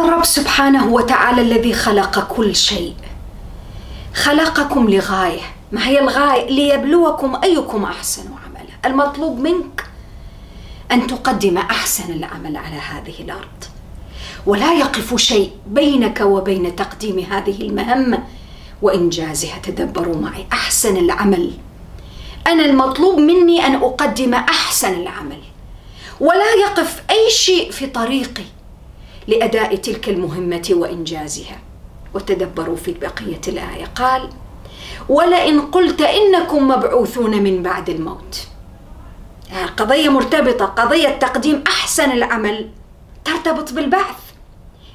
الرب سبحانه وتعالى الذي خلق كل شيء. خلقكم لغاية. ما هي الغاية؟ ليبلوكم أيكم أحسن عملا. المطلوب منك أن تقدم أحسن العمل على هذه الأرض. ولا يقف شيء بينك وبين تقديم هذه المهمة. وانجازها تدبروا معي أحسن العمل. أنا المطلوب مني أن أقدم أحسن العمل. ولا يقف أي شيء في طريقي لأداء تلك المهمة وإنجازها. وتدبروا في بقية الآية. قال ولئن قلت إنكم مبعوثون من بعد الموت. قضية مرتبطة. قضية تقديم أحسن العمل ترتبط بالبعث.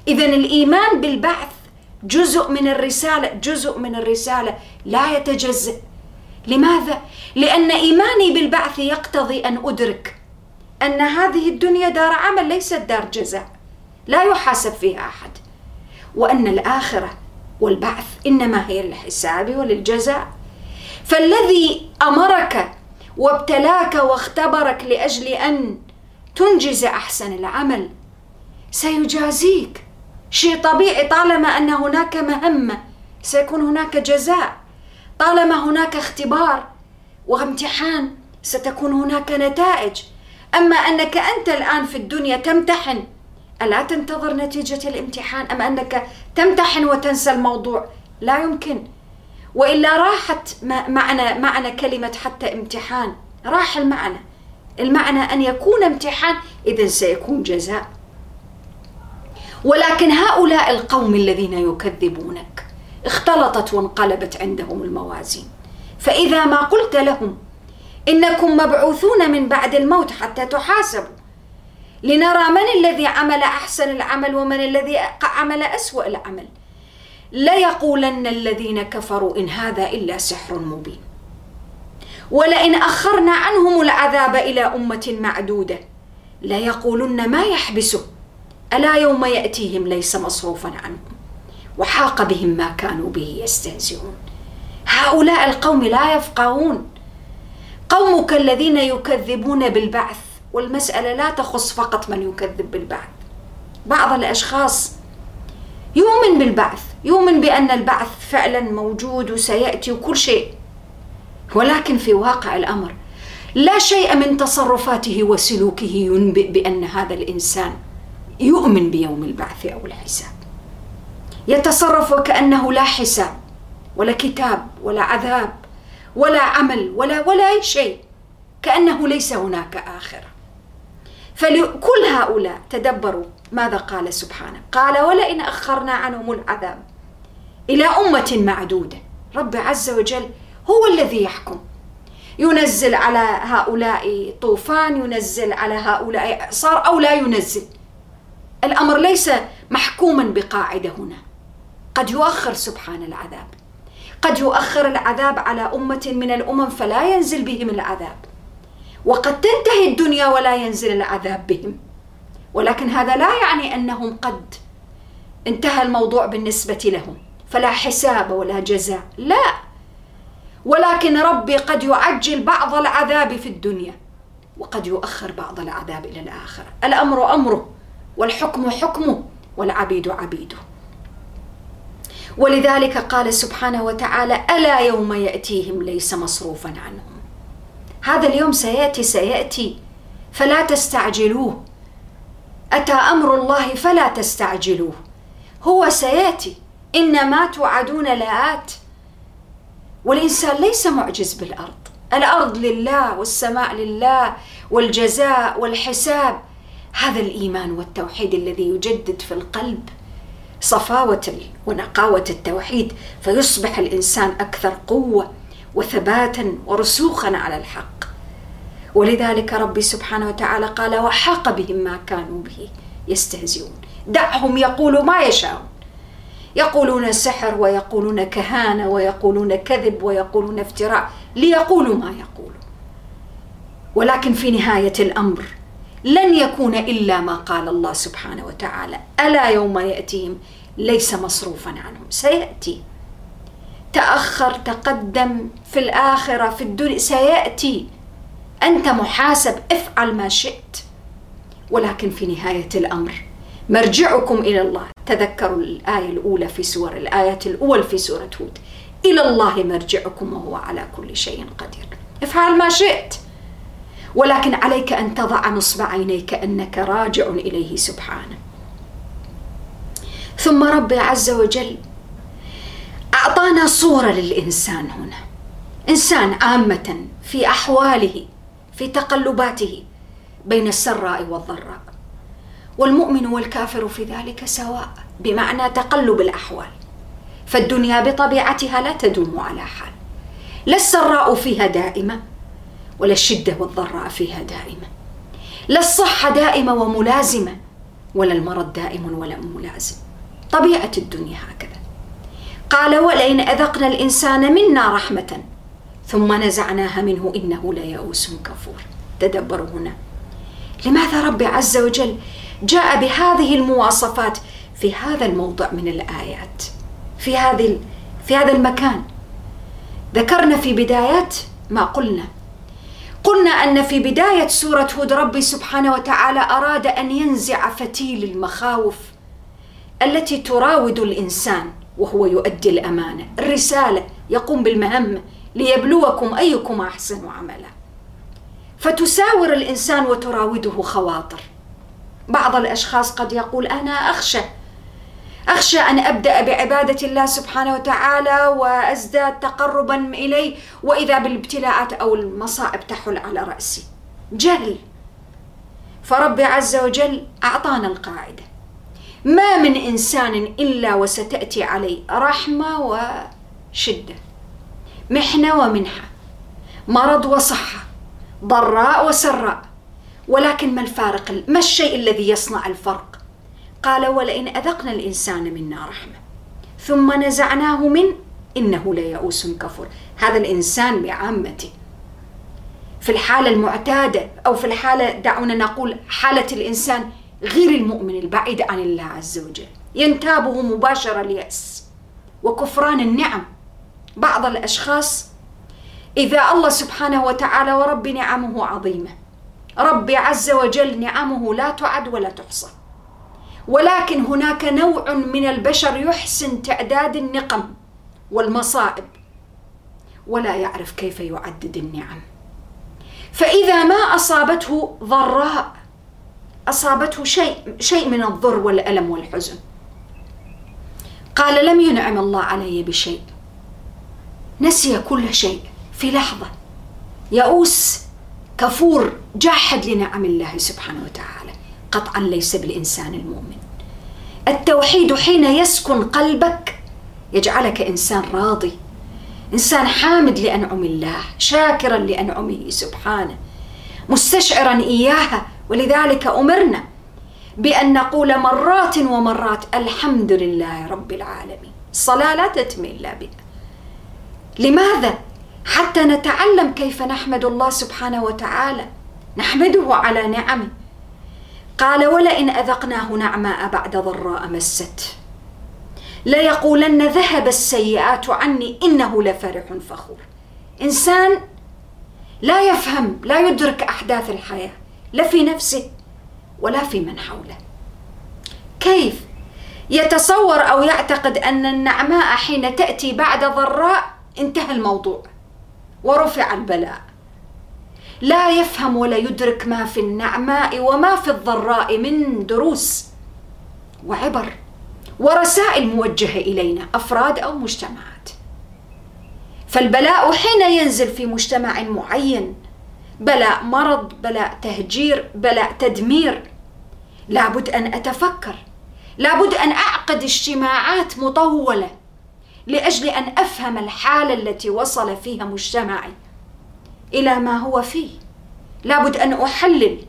اذا الإيمان بالبعث جزء من الرسالة جزء من الرسالة. لا يتجزأ. لماذا؟ لأن إيماني بالبعث يقتضي أن أدرك أن هذه الدنيا دار عمل ليست دار جزاء. لا يحاسب فيها أحد. وأن الآخرة والبعث إنما هي للحساب وللجزاء. فالذي أمرك وابتلاك واختبرك لأجل أن تنجز أحسن العمل سيجازيك. شيء طبيعي طالما أن هناك مهمة سيكون هناك جزاء. طالما هناك اختبار وامتحان ستكون هناك نتائج. أما أنك أنت الآن في الدنيا تمتحن ألا تنتظر نتيجة الامتحان أم أنك تمتحن وتنسى الموضوع؟ لا يمكن. وإلا راحت معنى معنى كلمة حتى امتحان. راح المعنى. المعنى أن يكون امتحان اذا سيكون جزاء. ولكن هؤلاء القوم الذين يكذبونك اختلطت وانقلبت عندهم الموازين. فإذا ما قلت لهم إنكم مبعوثون من بعد الموت حتى تحاسبوا. لنرى من الذي عمل أحسن العمل ومن الذي عمل أسوأ العمل. ليقولن الذين كفروا إن هذا إلا سحر مبين. ولئن أخرنا عنهم العذاب إلى أمة معدودة ليقولن ما يحبسه. ألا يوم يأتيهم ليس مصروفا عنهم وحاق بهم ما كانوا به يستهزئون. هؤلاء القوم لا يفقهون. قومك الذين يكذبون بالبعث والمسألة لا تخص فقط من يكذب بالبعث. بعض الأشخاص يؤمن بالبعث يؤمن بأن البعث فعلا موجود وسيأتي وكل شيء. ولكن في واقع الأمر لا شيء من تصرفاته وسلوكه ينبئ بأن هذا الإنسان يؤمن بيوم البعث أو الحساب. يتصرف وكانه لا حساب ولا كتاب ولا عذاب ولا عمل ولا ولا أي شيء. كأنه ليس هناك اخره فلكل هؤلاء تدبروا ماذا قال سبحانه. قال ولئن أخرنا عنهم العذاب إلى أمة معدودة. رب عز وجل هو الذي يحكم. ينزل على هؤلاء طوفان ينزل على هؤلاء اعصار أو لا ينزل. الأمر ليس محكوما بقاعدة هنا. قد يؤخر سبحان العذاب. قد يؤخر العذاب على أمة من الأمم فلا ينزل بهم العذاب. وقد تنتهي الدنيا ولا ينزل العذاب بهم. ولكن هذا لا يعني أنهم قد انتهى الموضوع بالنسبة لهم. فلا حساب ولا جزاء. لا. ولكن ربي قد يعجل بعض العذاب في الدنيا وقد يؤخر بعض العذاب إلى الآخرة. الأمر أمره والحكم حكمه والعبيد عبيده. ولذلك قال سبحانه وتعالى ألا يوم يأتيهم ليس مصروفا عنهم. هذا اليوم سيأتي سيأتي. فلا تستعجلوه. أتى أمر الله فلا تستعجلوه. هو سيأتي. ان ما توعدون لآت. والإنسان ليس معجز بالأرض. الأرض لله والسماء لله والجزاء والحساب. هذا الإيمان والتوحيد الذي يجدد في القلب. صفاوة ونقاوة التوحيد. فيصبح الإنسان أكثر قوة وثباتا ورسوخا على الحق. ولذلك ربي سبحانه وتعالى قال وحاق بهم ما كانوا به يستهزئون. دعهم يقولوا ما يشاءون. يقولون سحر ويقولون كهانة ويقولون كذب ويقولون افتراء ليقولوا ما يقولوا ولكن في نهاية الأمر لن يكون إلا ما قال الله سبحانه وتعالى. ألا يوم يأتيهم؟ ليس مصروفا عنهم. سيأتي. تأخر تقدم في الآخرة في الدنيا سيأتي. أنت محاسب افعل ما شئت. ولكن في نهاية الأمر مرجعكم إلى الله. تذكروا الآية الأولى في سورة الآية الأول في سورة هود. إلى الله مرجعكم وهو على كل شيء قدير. افعل ما شئت. ولكن عليك أن تضع نصب عينيك أنك راجع إليه سبحانه. ثم ربي عز وجل أعطانا صورة للإنسان هنا. إنسان عامة في أحواله في تقلباته بين السراء والضراء. والمؤمن والكافر في ذلك سواء بمعنى تقلب الأحوال. فالدنيا بطبيعتها لا تدوم على حال. لا السراء فيها دائمة ولا الشدة والضراء فيها دائمة. لا الصحة دائمة وملازمة ولا المرض دائم ولا ملازم. طبيعة الدنيا هكذا. قال ولئن أذقنا الإنسان منا رحمة ثم نزعناها منه إنه ليئوس كفور. تدبروا هنا. لماذا ربي عز وجل جاء بهذه المواصفات في هذا الموضع من الآيات؟ في هذه في هذا المكان. ذكرنا في بدايات ما قلنا. قلنا أن في بداية سورة هود ربي سبحانه وتعالى أراد أن ينزع فتيل المخاوف التي تراود الإنسان وهو يؤدي الأمانة. الرسالة يقوم بالمهمه ليبلوكم أيكم أحسن عملا. فتساور الإنسان وتراوده خواطر. بعض الأشخاص قد يقول أنا أخشى. أخشى أن أبدأ بعبادة الله سبحانه وتعالى وأزداد تقربا إليه وإذا بالابتلاءات أو المصائب تحل على رأسي. جهل. فربي عز وجل أعطانا القاعدة. ما من إنسان إلا وستأتي عليه رحمة وشدة. محنة ومنحة مرض وصحة ضراء وسراء. ولكن ما الفارق ما الشيء الذي يصنع الفرق؟ قال ولئن أذقنا الإنسان منا رحمة ثم نزعناه من إنه ليئوس كفور. هذا الإنسان بعامته في الحالة المعتادة أو في الحالة دعونا نقول حالة الإنسان غير المؤمن البعيد عن الله عز وجل ينتابه مباشرة اليأس وكفران النعم. بعض الأشخاص إذا الله سبحانه وتعالى ورب نعمه عظيمة. ربي عز وجل نعمه لا تعد ولا تحصى. ولكن هناك نوع من البشر يحسن تعداد النقم والمصائب. ولا يعرف كيف يعدد النعم. فإذا ما أصابته ضراء أصابته شيء شيء من الضر والألم والحزن. قال لم ينعم الله علي بشيء. نسي كل شيء في لحظة. يئوس كفور جاحد لنعم الله سبحانه وتعالى. قطعا ليس بالإنسان المؤمن. التوحيد حين يسكن قلبك يجعلك إنسان راضي إنسان حامد لأنعم الله شاكرا لأنعمه سبحانه مستشعرا اياها ولذلك أمرنا بأن نقول مرات ومرات الحمد لله رب العالمين. الصلاه لا تتم إلا بها. لماذا؟ حتى نتعلم كيف نحمد الله سبحانه وتعالى. نحمده على نعمه. قال ولئن أذقناه نعماء بعد ضراء مست. ليقولن ذهب السيئات عني إنه لفرح فخور. إنسان لا يفهم لا يدرك أحداث الحياة لا في نفسه ولا في من حوله. كيف يتصور أو يعتقد أن النعماء حين تأتي بعد ضراء انتهى الموضوع. ورفع البلاء. لا يفهم ولا يدرك ما في النعماء وما في الضراء من دروس وعبر ورسائل موجهة إلينا أفراد أو مجتمعات. فالبلاء حين ينزل في مجتمع معين بلاء مرض بلاء تهجير بلاء تدمير. لابد أن أتفكر لابد أن أعقد اجتماعات مطولة. لأجل أن أفهم الحاله التي وصل فيها مجتمعي. إلى ما هو فيه. لابد أن أحلل.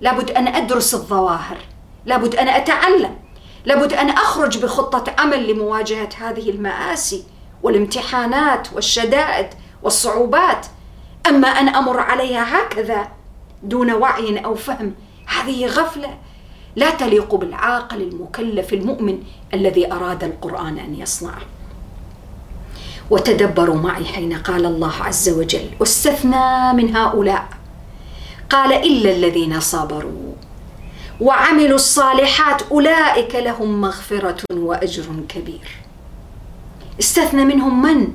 لابد أن أدرس الظواهر. لابد أن أتعلم. لابد أن أخرج بخطة عمل لمواجهة هذه المآسي والامتحانات والشدائد والصعوبات. أما أن أمر عليها هكذا دون وعي أو فهم هذه غفلة لا تليق بالعاقل المكلف المؤمن الذي أراد القرآن أن يصنعه. وتدبروا معي حين قال الله عز وجل واستثنى من هؤلاء. قال إلا الذين صبروا وعملوا الصالحات أولئك لهم مغفرة وأجر كبير. استثنى منهم من؟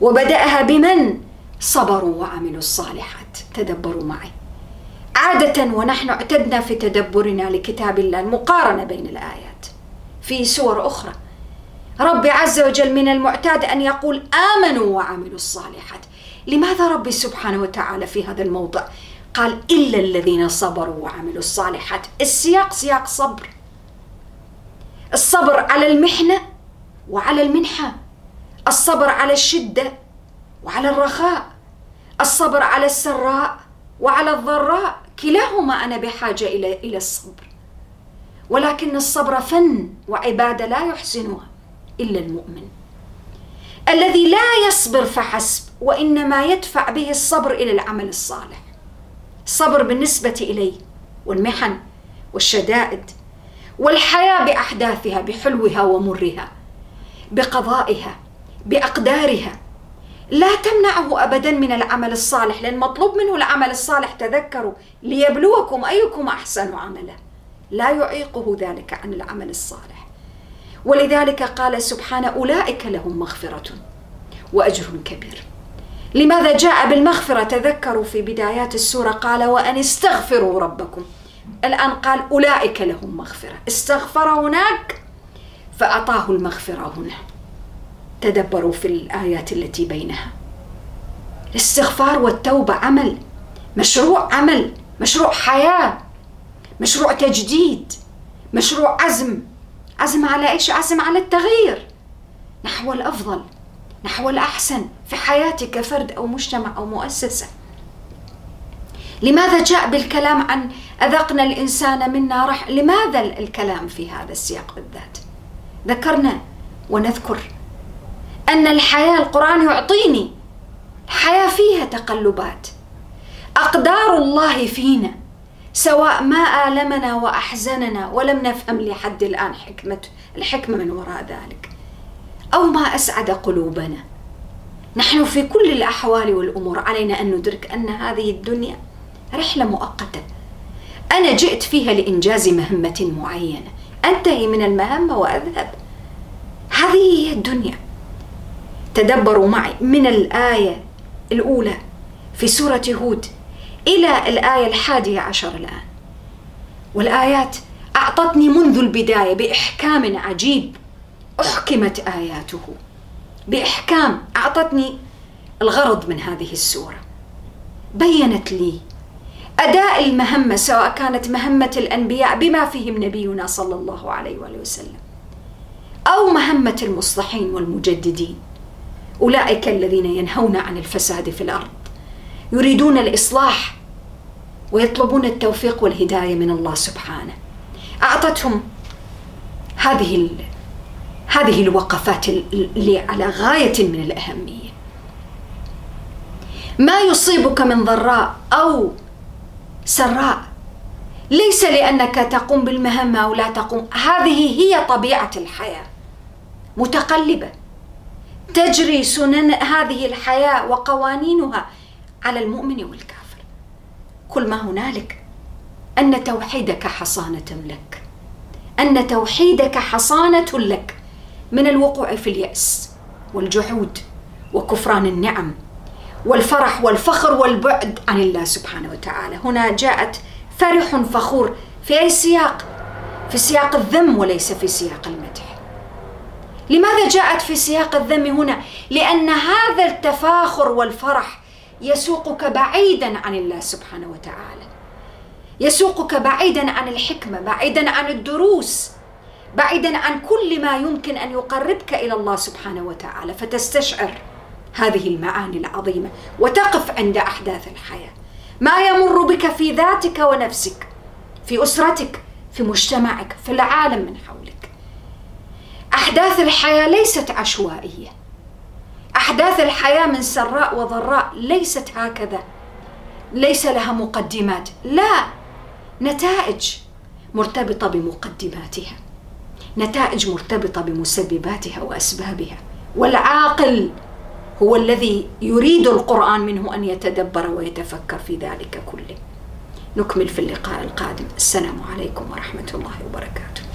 وبدأها بمن؟ صبروا وعملوا الصالحات. تدبروا معي. عادة ونحن اعتدنا في تدبرنا لكتاب الله المقارنة بين الآيات في سور أخرى. ربي عز وجل من المعتاد أن يقول آمنوا وعملوا الصالحات. لماذا ربي سبحانه وتعالى في هذا الموضع؟ قال إلا الذين صبروا وعملوا الصالحات. السياق سياق صبر. الصبر على المحنة وعلى المنحة. الصبر على الشدة وعلى الرخاء. الصبر على السراء وعلى الضراء. كلاهما أنا بحاجة إلى إلى الصبر. ولكن الصبر فن وعبادة لا يحسنها إلا المؤمن. الذي لا يصبر فحسب وإنما يدفع به الصبر إلى العمل الصالح. الصبر بالنسبة إليه والمحن والشدائد والحياة بأحداثها بحلوها ومرها بقضائها بأقدارها. لا تمنعه أبدا من العمل الصالح لأن مطلوب منه العمل الصالح تذكروا ليبلوكم أيكم أحسن عملا. لا يعيقه ذلك عن العمل الصالح. ولذلك قال سبحانه أولئك لهم مغفرة وأجر كبير. لماذا جاء بالمغفرة؟ تذكروا في بدايات السورة قال وأن استغفروا ربكم. الآن قال أولئك لهم مغفرة. استغفر هناك فأعطاه المغفرة هنا. تدبروا في الآيات التي بينها. الاستغفار والتوبة عمل. مشروع عمل. مشروع حياة. مشروع تجديد. مشروع عزم. عزم على إيش؟ عزم على التغيير. نحو الأفضل نحو الأحسن في حياتك كفرد أو مجتمع أو مؤسسة. لماذا جاء بالكلام عن أذقنا الإنسان منا رح لماذا الكلام في هذا السياق بالذات؟ ذكرنا ونذكر أن الحياة القرآن يعطيني الحياة فيها تقلبات. أقدار الله فينا. سواء ما آلمنا وأحزننا ولم نفهم لحد الآن حكمة الحكمة من وراء ذلك. أو ما أسعد قلوبنا. نحن في كل الأحوال والأمور علينا أن ندرك أن هذه الدنيا رحلة مؤقتة. أنا جئت فيها لإنجاز مهمة معينة. أنتهي من المهمة وأذهب. هذه هي الدنيا. تدبروا معي من الآية الأولى في سورة هود. إلى الآية الحادية عشر الآن. والآيات أعطتني منذ البداية بإحكام عجيب أحكمت آياته. بإحكام أعطتني الغرض من هذه السورة. بينت لي أداء المهمة سواء كانت مهمة الأنبياء بما فيهم نبينا صلى الله عليه وآله وسلم أو مهمة المصلحين والمجددين. أولئك الذين ينهون عن الفساد في الأرض يريدون الإصلاح ويطلبون التوفيق والهداية من الله سبحانه. أعطتهم هذه هذه الوقفات اللي على غاية من الأهمية. ما يصيبك من ضراء أو سراء ليس لأنك تقوم بالمهمة أو لا تقوم. هذه هي طبيعة الحياة. متقلبة. تجري سنن هذه الحياة وقوانينها على المؤمن والكافر. كل ما هنالك. أن توحيدك حصانة لك. أن توحيدك حصانة لك. من الوقوع في اليأس والجحود وكفران النعم والفرح والفخر والبعد عن الله سبحانه وتعالى. هنا جاءت فرح فخور في أي سياق؟ في سياق الذم وليس في سياق المدح. لماذا جاءت في سياق الذم هنا؟ لأن هذا التفاخر والفرح يسوقك بعيدا عن الله سبحانه وتعالى. يسوقك بعيدا عن الحكمة بعيدا عن الدروس بعيدا عن كل ما يمكن أن يقربك إلى الله سبحانه وتعالى. فتستشعر هذه المعاني العظيمة وتقف عند أحداث الحياة. ما يمر بك في ذاتك ونفسك في أسرتك في مجتمعك في العالم من حولك. أحداث الحياة ليست عشوائية. أحداث الحياة من سراء وضراء ليست هكذا. ليس لها مقدمات لا. نتائج مرتبطة بمقدماتها. نتائج مرتبطة بمسبباتها وأسبابها. والعاقل هو الذي يريد القرآن منه أن يتدبر ويتفكر في ذلك كله. نكمل في اللقاء القادم. السلام عليكم ورحمة الله وبركاته.